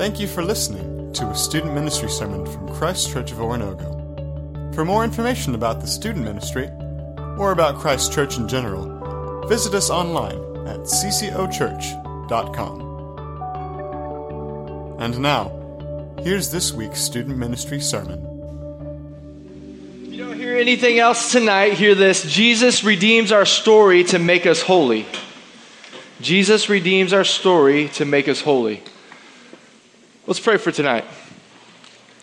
Thank you for listening to a student ministry sermon from Christ Church of Oronogo. For more information about the student ministry, or about Christ Church in general, visit us online at ccochurch.com. And now, here's this week's student ministry sermon. If you don't hear anything else tonight, hear this Jesus redeems our story to make us holy. Jesus redeems our story to make us holy. Let's pray for tonight.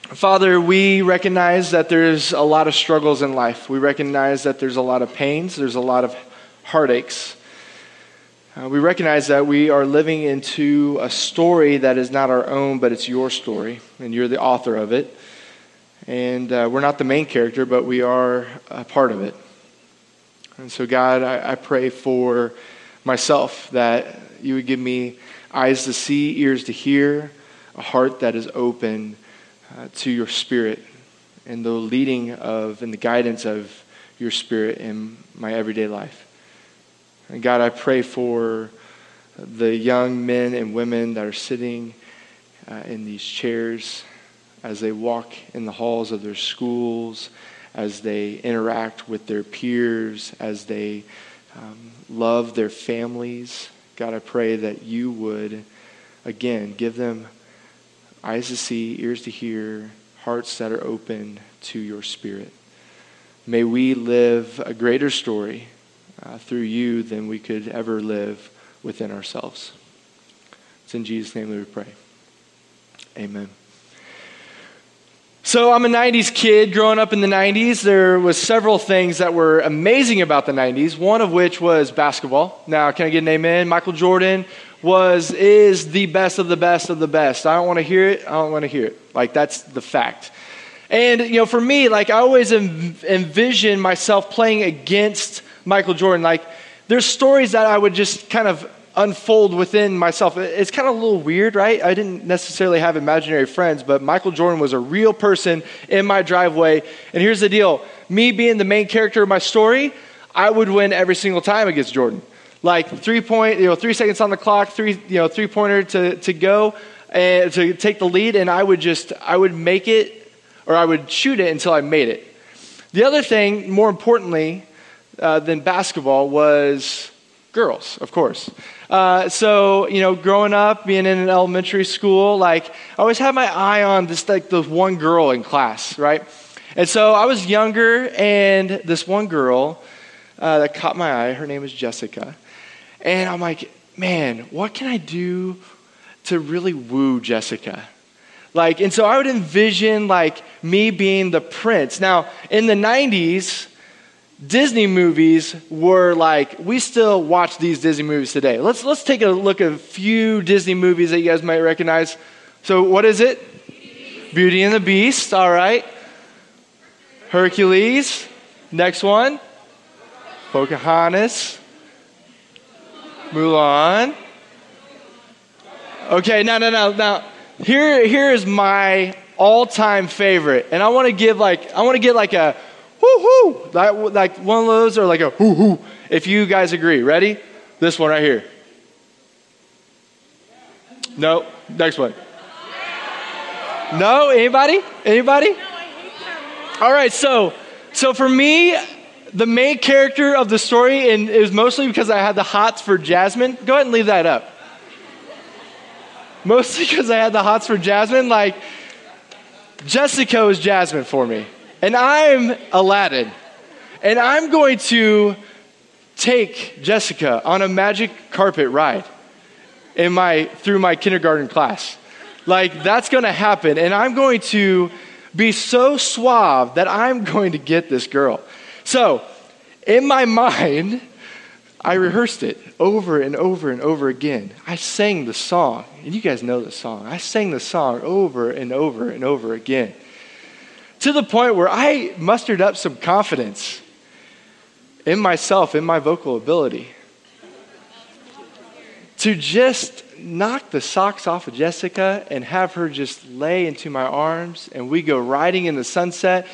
Father, we recognize that there's a lot of struggles in life. We recognize that there's a lot of pains, there's a lot of heartaches. Uh, we recognize that we are living into a story that is not our own, but it's your story, and you're the author of it. And uh, we're not the main character, but we are a part of it. And so, God, I, I pray for myself that you would give me eyes to see, ears to hear, a heart that is open uh, to your spirit and the leading of and the guidance of your spirit in my everyday life. And God, I pray for the young men and women that are sitting uh, in these chairs as they walk in the halls of their schools, as they interact with their peers, as they um, love their families. God, I pray that you would, again, give them eyes to see, ears to hear, hearts that are open to your spirit. May we live a greater story uh, through you than we could ever live within ourselves. It's in Jesus' name that we pray. Amen. So I'm a 90s kid growing up in the 90s. There was several things that were amazing about the 90s, one of which was basketball. Now, can I get an amen? Michael Jordan was is the best of the best of the best. I don't want to hear it. I don't want to hear it. Like that's the fact. And you know, for me, like I always envision myself playing against Michael Jordan. Like there's stories that I would just kind of unfold within myself. It's kind of a little weird, right? I didn't necessarily have imaginary friends, but Michael Jordan was a real person in my driveway. And here's the deal me being the main character of my story, I would win every single time against Jordan. Like three point, you know, three seconds on the clock, three, you know, three pointer to, to go and to take the lead, and I would just, I would make it, or I would shoot it until I made it. The other thing, more importantly uh, than basketball, was girls, of course. Uh, so, you know, growing up, being in an elementary school, like, I always had my eye on this, like, the one girl in class, right? And so I was younger, and this one girl uh, that caught my eye, her name is Jessica. And I'm like, man, what can I do to really woo Jessica? Like, and so I would envision, like, me being the prince. Now, in the 90s, Disney movies were like we still watch these Disney movies today. Let's let's take a look at a few Disney movies that you guys might recognize. So what is it? Beauty and the Beast, all right. Hercules. Next one. Pocahontas. Mulan. Okay, no, no, no, now here here is my all-time favorite. And I want to give like I want to get like a whoo Like, like one of those or like a hoo hoo. If you guys agree. Ready? This one right here. No. Next one. No? Anybody? Anybody? All right, so so for me, the main character of the story, and it was mostly because I had the hots for Jasmine. Go ahead and leave that up. Mostly because I had the hots for Jasmine. Like, Jessica was Jasmine for me and I'm Aladdin. And I'm going to take Jessica on a magic carpet ride in my, through my kindergarten class. Like, that's going to happen. And I'm going to be so suave that I'm going to get this girl. So, in my mind, I rehearsed it over and over and over again. I sang the song, and you guys know the song. I sang the song over and over and over again to the point where I mustered up some confidence in myself, in my vocal ability, to just knock the socks off of Jessica and have her just lay into my arms and we go riding in the sunset.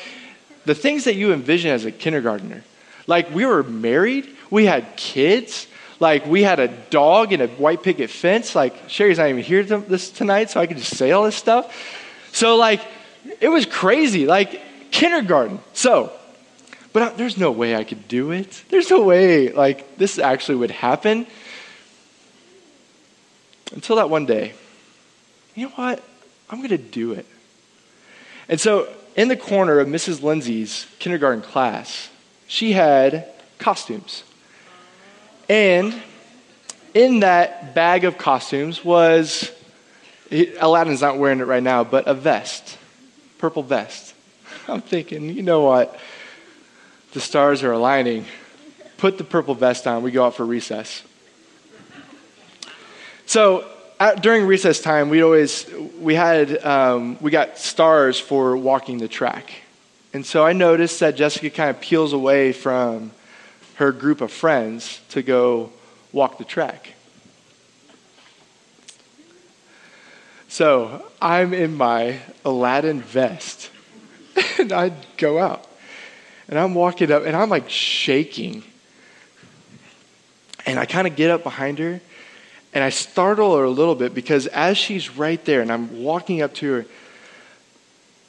The things that you envision as a kindergartner. Like we were married, we had kids. Like we had a dog and a white picket fence. Like Sherry's not even here this tonight, so I can just say all this stuff. So like it was crazy, like kindergarten. So, but there's no way I could do it. There's no way like this actually would happen. Until that one day, you know what? I'm going to do it. And so, in the corner of Mrs. Lindsay's kindergarten class, she had costumes. And in that bag of costumes was, Aladdin's not wearing it right now, but a vest, purple vest. I'm thinking, you know what? The stars are aligning. Put the purple vest on. We go out for recess. So at, during recess time, we always we had um, we got stars for walking the track, and so I noticed that Jessica kind of peels away from her group of friends to go walk the track. So I'm in my Aladdin vest, and I go out, and I'm walking up, and I'm like shaking, and I kind of get up behind her and I startle her a little bit because as she's right there and I'm walking up to her,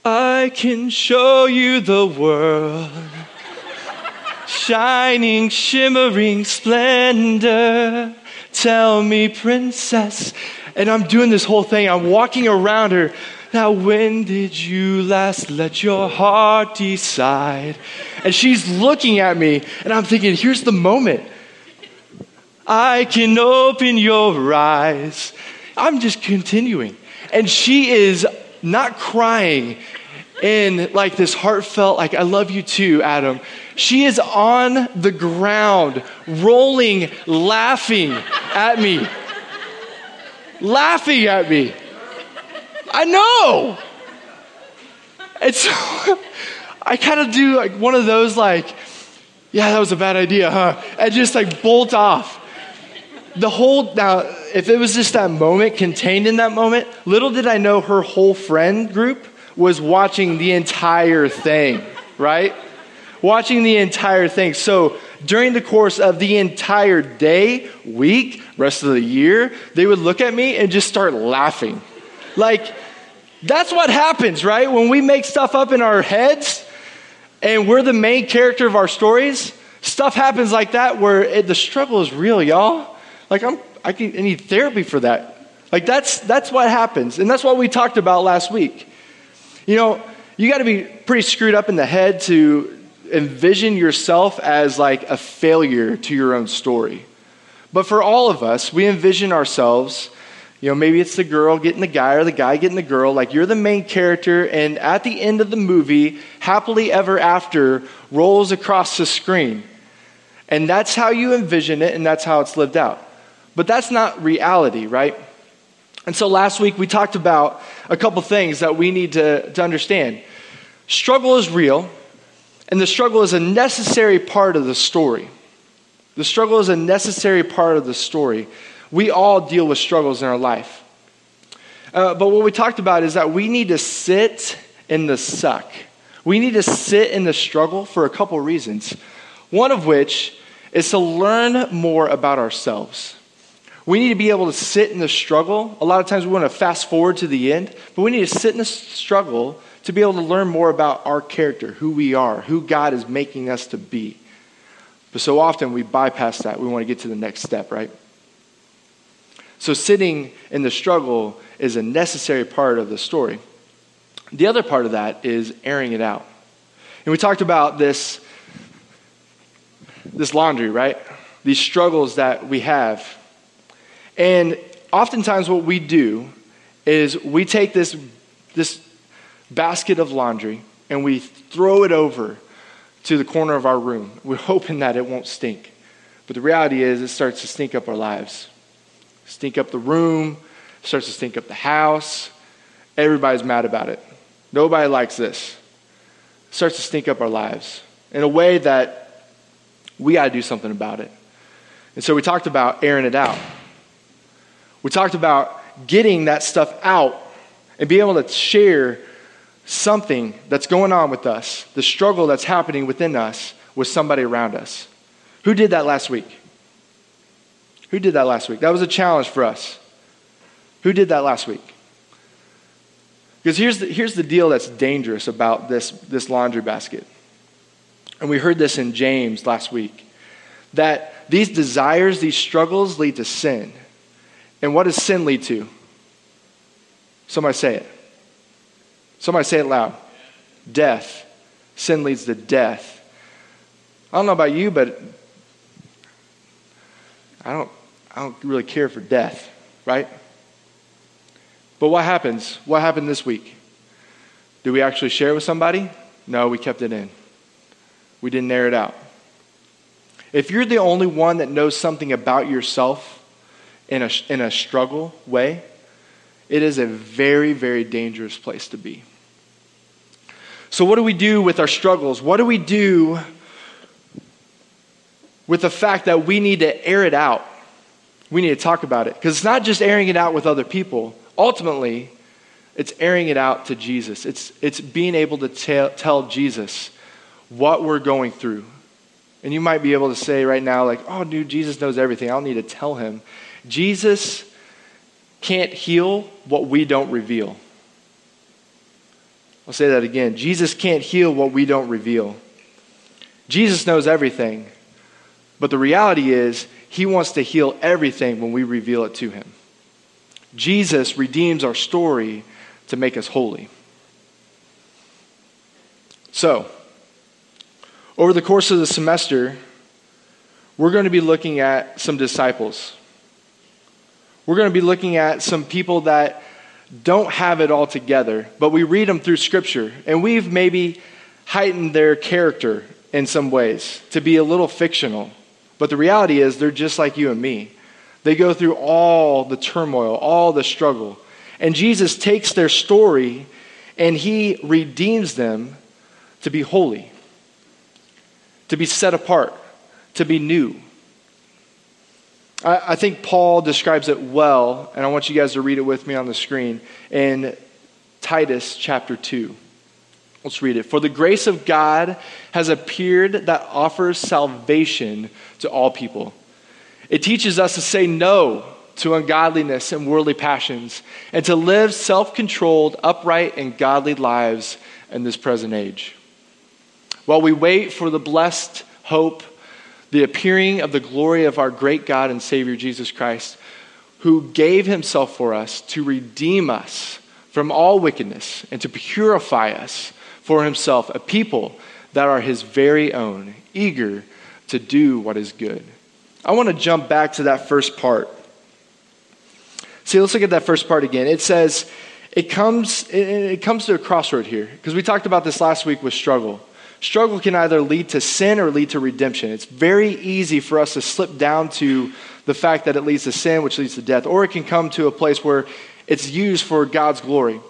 I can show you the world. Shining, shimmering splendor. Tell me, princess. And I'm doing this whole thing. I'm walking around her. Now, when did you last let your heart decide? And she's looking at me, and I'm thinking, here's the moment. I can open your eyes. I'm just continuing. And she is not crying in like this heartfelt, like, I love you too, Adam. She is on the ground, rolling, laughing at me. Laughing at me. I know. And so I kind of do like one of those, like, yeah, that was a bad idea, huh? And just like bolt off the whole, now, if it was just that moment, contained in that moment, little did I know her whole friend group was watching the entire thing, right? Watching the entire thing. So during the course of the entire day, week, rest of the year, they would look at me and just start laughing. Like, that's what happens, right? When we make stuff up in our heads and we're the main character of our stories, stuff happens like that where it, the struggle is real, y'all. Like I'm, I, can, I need therapy for that. Like that's that's what happens, and that's what we talked about last week. You know, you got to be pretty screwed up in the head to envision yourself as like a failure to your own story. But for all of us, we envision ourselves. You know, maybe it's the girl getting the guy or the guy getting the girl. Like you're the main character, and at the end of the movie, happily ever after rolls across the screen. And that's how you envision it, and that's how it's lived out. But that's not reality, right? And so last week we talked about a couple things that we need to, to understand. Struggle is real, and the struggle is a necessary part of the story. The struggle is a necessary part of the story. We all deal with struggles in our life. Uh, but what we talked about is that we need to sit in the suck. We need to sit in the struggle for a couple reasons. One of which is to learn more about ourselves. We need to be able to sit in the struggle. A lot of times we want to fast forward to the end, but we need to sit in the struggle to be able to learn more about our character, who we are, who God is making us to be. But so often we bypass that. We want to get to the next step, right? So sitting in the struggle is a necessary part of the story. The other part of that is airing it out. And we talked about this, this laundry, right? These struggles that we have and oftentimes, what we do is we take this, this basket of laundry and we throw it over to the corner of our room. We're hoping that it won't stink. But the reality is, it starts to stink up our lives. Stink up the room, starts to stink up the house. Everybody's mad about it. Nobody likes this. Starts to stink up our lives in a way that we got to do something about it. And so we talked about airing it out. We talked about getting that stuff out and being able to share something that's going on with us, the struggle that's happening within us with somebody around us. Who did that last week? Who did that last week? That was a challenge for us. Who did that last week? Because here's the, here's the deal that's dangerous about this, this laundry basket. And we heard this in James last week that these desires, these struggles lead to sin. And what does sin lead to? Somebody say it. Somebody say it loud. Death. Sin leads to death. I don't know about you, but I don't, I don't really care for death, right? But what happens? What happened this week? Did we actually share it with somebody? No, we kept it in. We didn't air it out. If you're the only one that knows something about yourself in a, in a struggle way, it is a very, very dangerous place to be. So, what do we do with our struggles? What do we do with the fact that we need to air it out? We need to talk about it. Because it's not just airing it out with other people. Ultimately, it's airing it out to Jesus. It's, it's being able to tell, tell Jesus what we're going through. And you might be able to say right now, like, oh, dude, Jesus knows everything. I don't need to tell him. Jesus can't heal what we don't reveal. I'll say that again. Jesus can't heal what we don't reveal. Jesus knows everything. But the reality is, he wants to heal everything when we reveal it to him. Jesus redeems our story to make us holy. So, over the course of the semester, we're going to be looking at some disciples. We're going to be looking at some people that don't have it all together, but we read them through Scripture, and we've maybe heightened their character in some ways to be a little fictional. But the reality is, they're just like you and me. They go through all the turmoil, all the struggle. And Jesus takes their story and he redeems them to be holy, to be set apart, to be new. I, I think Paul describes it well, and I want you guys to read it with me on the screen in Titus chapter 2. Let's read it. For the grace of God has appeared that offers salvation to all people. It teaches us to say no to ungodliness and worldly passions and to live self controlled, upright, and godly lives in this present age. While we wait for the blessed hope, the appearing of the glory of our great God and Savior Jesus Christ, who gave himself for us to redeem us from all wickedness and to purify us for himself a people that are his very own, eager to do what is good. I want to jump back to that first part. See, let's look at that first part again. It says, it comes, it, comes to a crossroad here, because we talked about this last week with struggle. Struggle can either lead to sin or lead to redemption. It's very easy for us to slip down to the fact that it leads to sin, which leads to death, or it can come to a place where it's used for God's glory.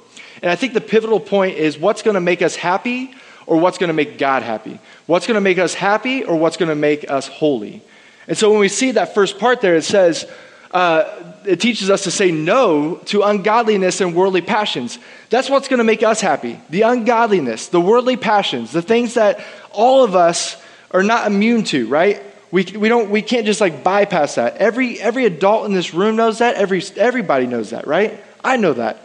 And I think the pivotal point is what's going to make us happy or what's going to make God happy? What's going to make us happy or what's going to make us holy? And so when we see that first part there, it says, uh, it teaches us to say no to ungodliness and worldly passions. That's what's going to make us happy. The ungodliness, the worldly passions, the things that all of us are not immune to, right? We, we, don't, we can't just like bypass that. Every, every adult in this room knows that. Every, everybody knows that, right? I know that.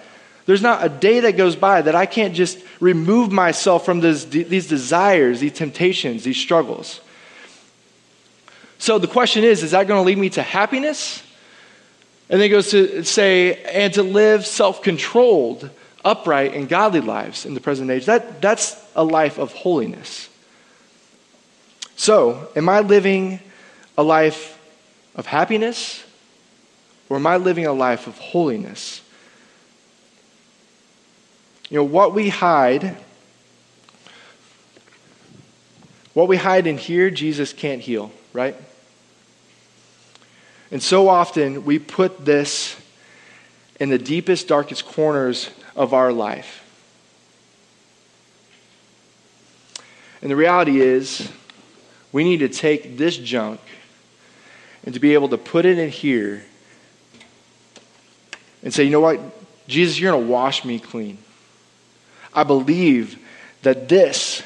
There's not a day that goes by that I can't just remove myself from this, these desires, these temptations, these struggles. So the question is is that going to lead me to happiness? And then it goes to say, and to live self controlled, upright, and godly lives in the present age. That, that's a life of holiness. So, am I living a life of happiness or am I living a life of holiness? You know, what we hide, what we hide in here, Jesus can't heal, right? And so often we put this in the deepest, darkest corners of our life. And the reality is, we need to take this junk and to be able to put it in here and say, you know what? Jesus, you're going to wash me clean. I believe that this,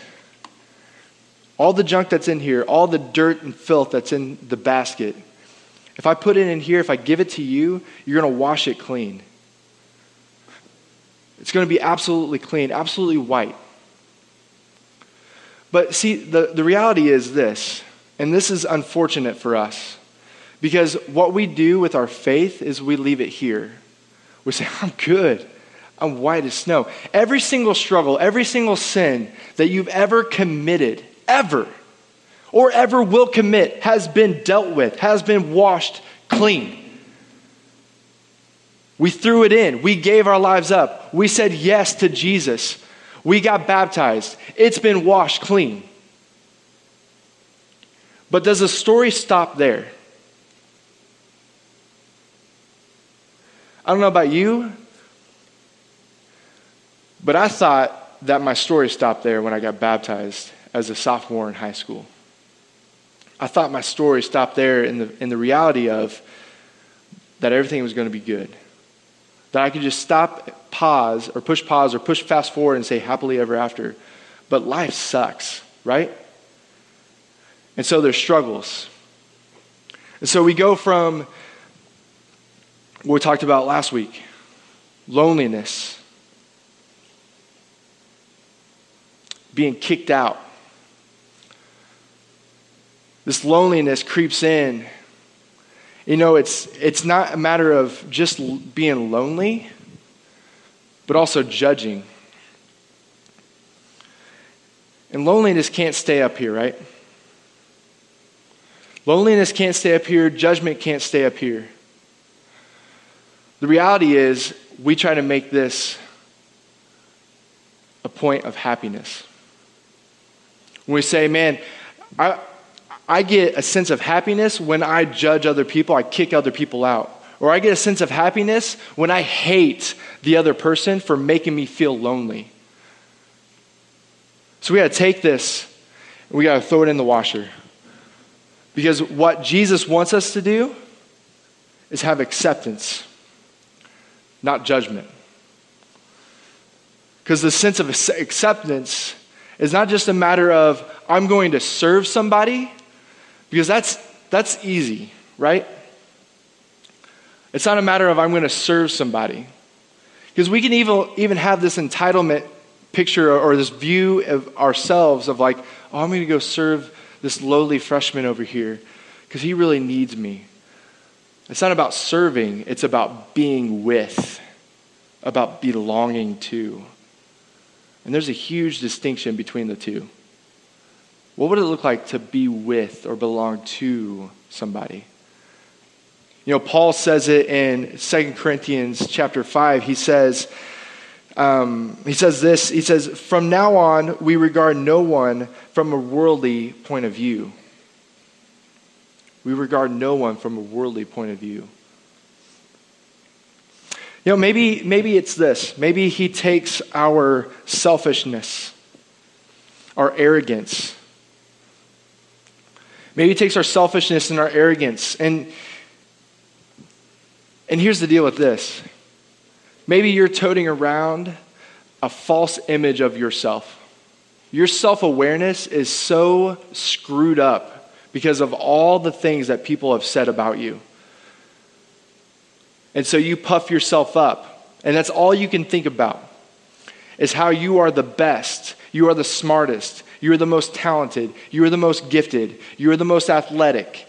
all the junk that's in here, all the dirt and filth that's in the basket, If I put it in here, if I give it to you, you're going to wash it clean. It's going to be absolutely clean, absolutely white. But see, the, the reality is this, and this is unfortunate for us, because what we do with our faith is we leave it here. We say, I'm good. I'm white as snow. Every single struggle, every single sin that you've ever committed, ever, or ever will commit, has been dealt with, has been washed clean. We threw it in. We gave our lives up. We said yes to Jesus. We got baptized. It's been washed clean. But does the story stop there? I don't know about you, but I thought that my story stopped there when I got baptized as a sophomore in high school. I thought my story stopped there in the, in the reality of that everything was going to be good. That I could just stop, pause, or push pause, or push fast forward and say happily ever after. But life sucks, right? And so there's struggles. And so we go from what we talked about last week loneliness, being kicked out. This loneliness creeps in. You know, it's, it's not a matter of just being lonely, but also judging. And loneliness can't stay up here, right? Loneliness can't stay up here, judgment can't stay up here. The reality is, we try to make this a point of happiness. When we say, man, I, I get a sense of happiness when I judge other people, I kick other people out. Or I get a sense of happiness when I hate the other person for making me feel lonely. So we got to take this and we got to throw it in the washer. Because what Jesus wants us to do is have acceptance, not judgment. Because the sense of acceptance is not just a matter of, I'm going to serve somebody, because that's, that's easy, right? It's not a matter of, I'm going to serve somebody. Because we can even, even have this entitlement picture or, this view of ourselves of like, oh, I'm going to go serve this lowly freshman over here because he really needs me. It's not about serving, it's about being with, about belonging to. And there's a huge distinction between the two. What would it look like to be with or belong to somebody? You know, Paul says it in 2 Corinthians chapter 5. He says, um, he says this, he says, From now on, we regard no one from a worldly point of view. We regard no one from a worldly point of view. You know, maybe, maybe it's this. Maybe he takes our selfishness, our arrogance. Maybe he takes our selfishness and our arrogance. And, and here's the deal with this maybe you're toting around a false image of yourself. Your self awareness is so screwed up because of all the things that people have said about you. And so you puff yourself up, and that's all you can think about is how you are the best, you are the smartest, you are the most talented, you are the most gifted, you are the most athletic.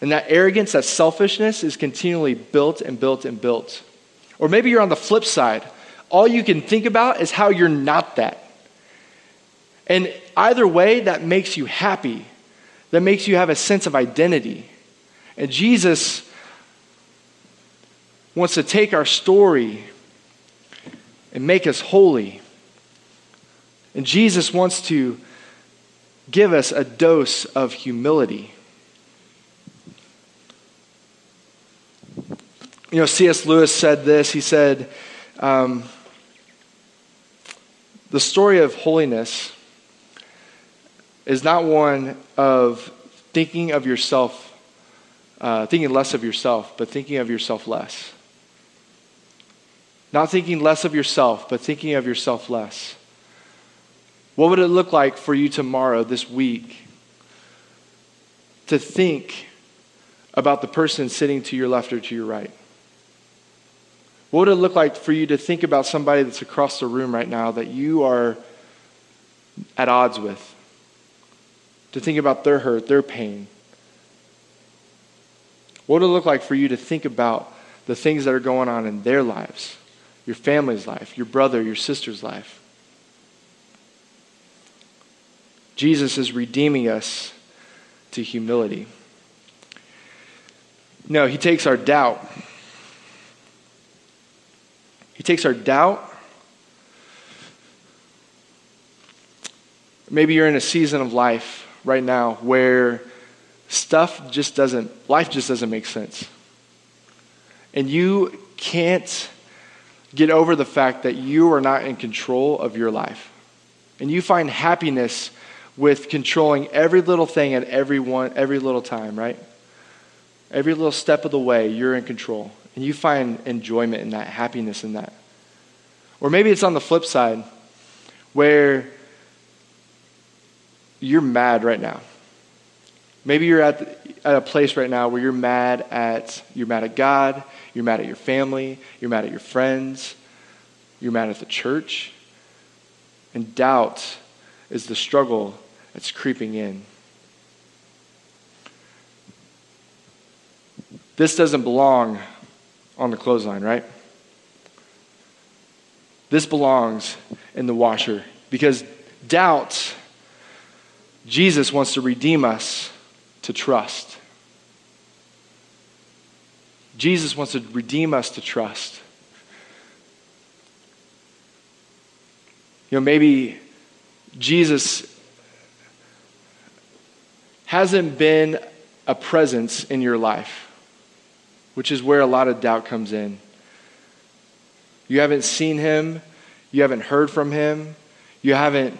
And that arrogance, that selfishness is continually built and built and built. Or maybe you're on the flip side. All you can think about is how you're not that. And either way, that makes you happy. That makes you have a sense of identity. And Jesus wants to take our story and make us holy. And Jesus wants to give us a dose of humility. You know, C.S. Lewis said this. He said, um, The story of holiness is not one of thinking of yourself, uh, thinking less of yourself, but thinking of yourself less. Not thinking less of yourself, but thinking of yourself less. What would it look like for you tomorrow, this week, to think about the person sitting to your left or to your right? What would it look like for you to think about somebody that's across the room right now that you are at odds with? To think about their hurt, their pain. What would it look like for you to think about the things that are going on in their lives, your family's life, your brother, your sister's life? Jesus is redeeming us to humility. No, he takes our doubt. He takes our doubt. Maybe you're in a season of life right now where stuff just doesn't, life just doesn't make sense. And you can't get over the fact that you are not in control of your life. And you find happiness with controlling every little thing at every one, every little time, right? Every little step of the way, you're in control. And you find enjoyment in that, happiness in that. Or maybe it's on the flip side, where you're mad right now. Maybe you're at, the, at a place right now where you're mad at you're mad at God, you're mad at your family, you're mad at your friends, you're mad at the church. And doubt is the struggle that's creeping in. This doesn't belong on the clothesline, right? This belongs in the washer because doubt, Jesus wants to redeem us to trust. Jesus wants to redeem us to trust. You know, maybe Jesus hasn't been a presence in your life, which is where a lot of doubt comes in. You haven't seen him, you haven't heard from him, you haven't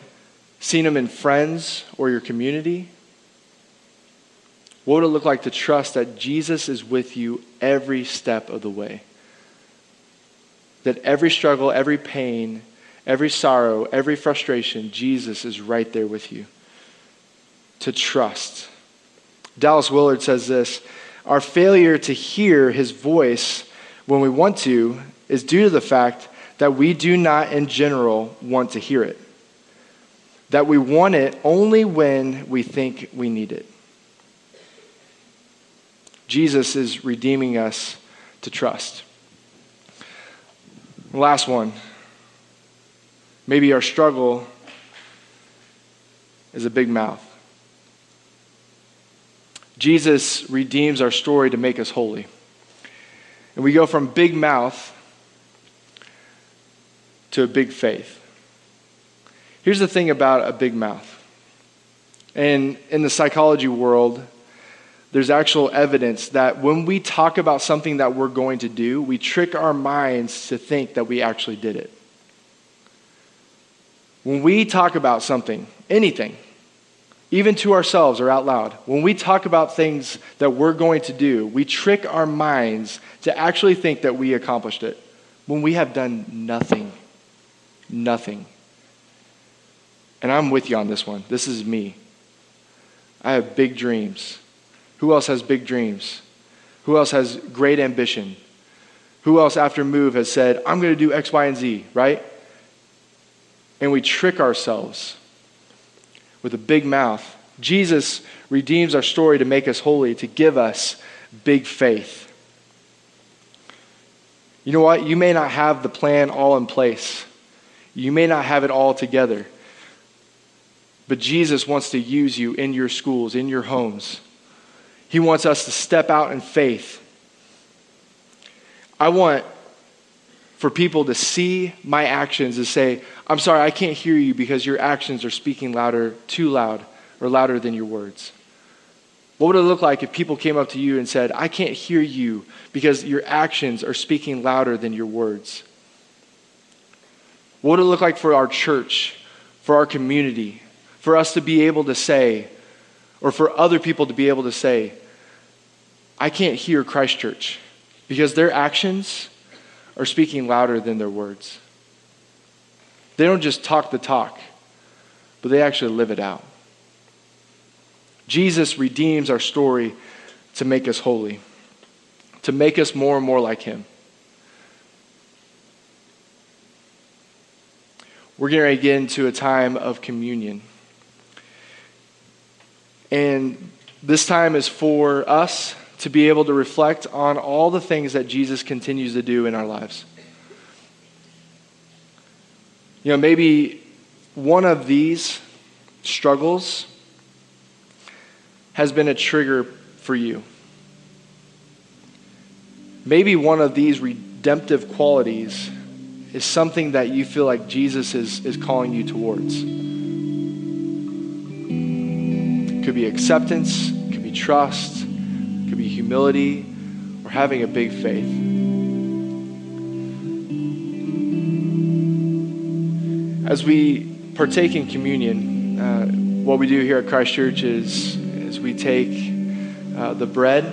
seen him in friends or your community. What would it look like to trust that Jesus is with you every step of the way? That every struggle, every pain, every sorrow, every frustration, Jesus is right there with you to trust. Dallas Willard says this Our failure to hear his voice when we want to is due to the fact that we do not, in general, want to hear it. That we want it only when we think we need it. Jesus is redeeming us to trust. Last one. Maybe our struggle is a big mouth. Jesus redeems our story to make us holy. And we go from big mouth to a big faith. Here's the thing about a big mouth. And in the psychology world, there's actual evidence that when we talk about something that we're going to do, we trick our minds to think that we actually did it. When we talk about something, anything, even to ourselves or out loud, when we talk about things that we're going to do, we trick our minds to actually think that we accomplished it when we have done nothing. Nothing. And I'm with you on this one. This is me. I have big dreams. Who else has big dreams? Who else has great ambition? Who else after move has said, I'm going to do X, Y, and Z, right? And we trick ourselves with a big mouth. Jesus redeems our story to make us holy, to give us big faith. You know what? You may not have the plan all in place, you may not have it all together. But Jesus wants to use you in your schools, in your homes. He wants us to step out in faith. I want for people to see my actions and say, I'm sorry, I can't hear you because your actions are speaking louder, too loud, or louder than your words. What would it look like if people came up to you and said, I can't hear you because your actions are speaking louder than your words? What would it look like for our church, for our community, for us to be able to say, or for other people to be able to say, I can't hear Christ Church because their actions are speaking louder than their words. They don't just talk the talk, but they actually live it out. Jesus redeems our story to make us holy, to make us more and more like Him. We're going to get into a time of communion. And this time is for us to be able to reflect on all the things that Jesus continues to do in our lives. You know, maybe one of these struggles has been a trigger for you. Maybe one of these redemptive qualities is something that you feel like Jesus is, is calling you towards. It could be acceptance, it could be trust, it could be humility, or having a big faith. As we partake in communion, uh, what we do here at Christ Church is, is we take uh, the bread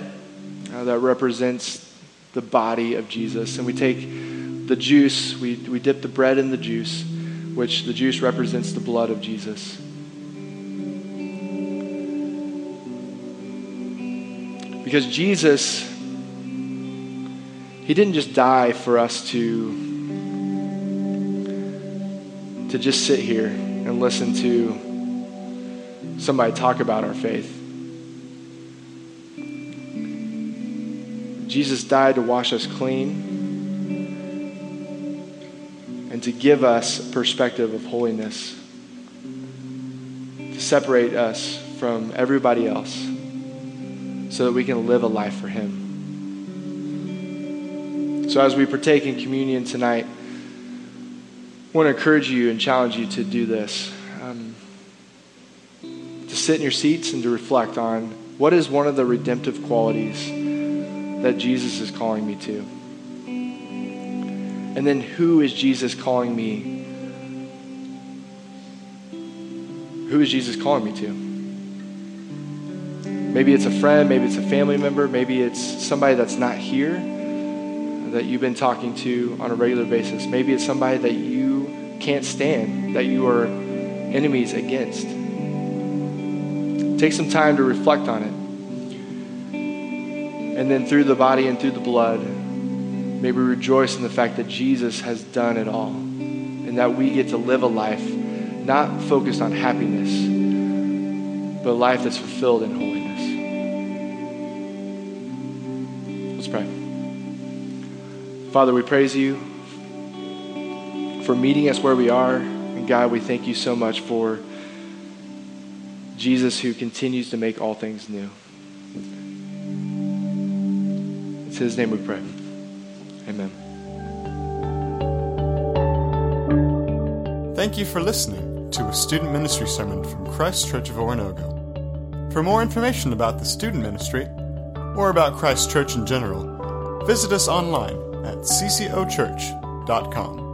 uh, that represents the body of Jesus, and we take the juice, we, we dip the bread in the juice, which the juice represents the blood of Jesus. Because Jesus, He didn't just die for us to, to just sit here and listen to somebody talk about our faith. Jesus died to wash us clean and to give us a perspective of holiness, to separate us from everybody else so that we can live a life for Him. So, as we partake in communion tonight, I want to encourage you and challenge you to do this. Um, to sit in your seats and to reflect on what is one of the redemptive qualities that Jesus is calling me to. And then who is Jesus calling me? Who is Jesus calling me to? Maybe it's a friend, maybe it's a family member, maybe it's somebody that's not here that you've been talking to on a regular basis. Maybe it's somebody that you can't stand, that you are enemies against. Take some time to reflect on it. And then through the body and through the blood, May we rejoice in the fact that Jesus has done it all and that we get to live a life not focused on happiness, but a life that's fulfilled in holiness. Father, we praise you for meeting us where we are. And God, we thank you so much for Jesus who continues to make all things new. It's his name we pray. Amen. Thank you for listening to a student ministry sermon from Christ Church of Oronogo. For more information about the student ministry or about Christ Church in general, visit us online at ccochurch.com.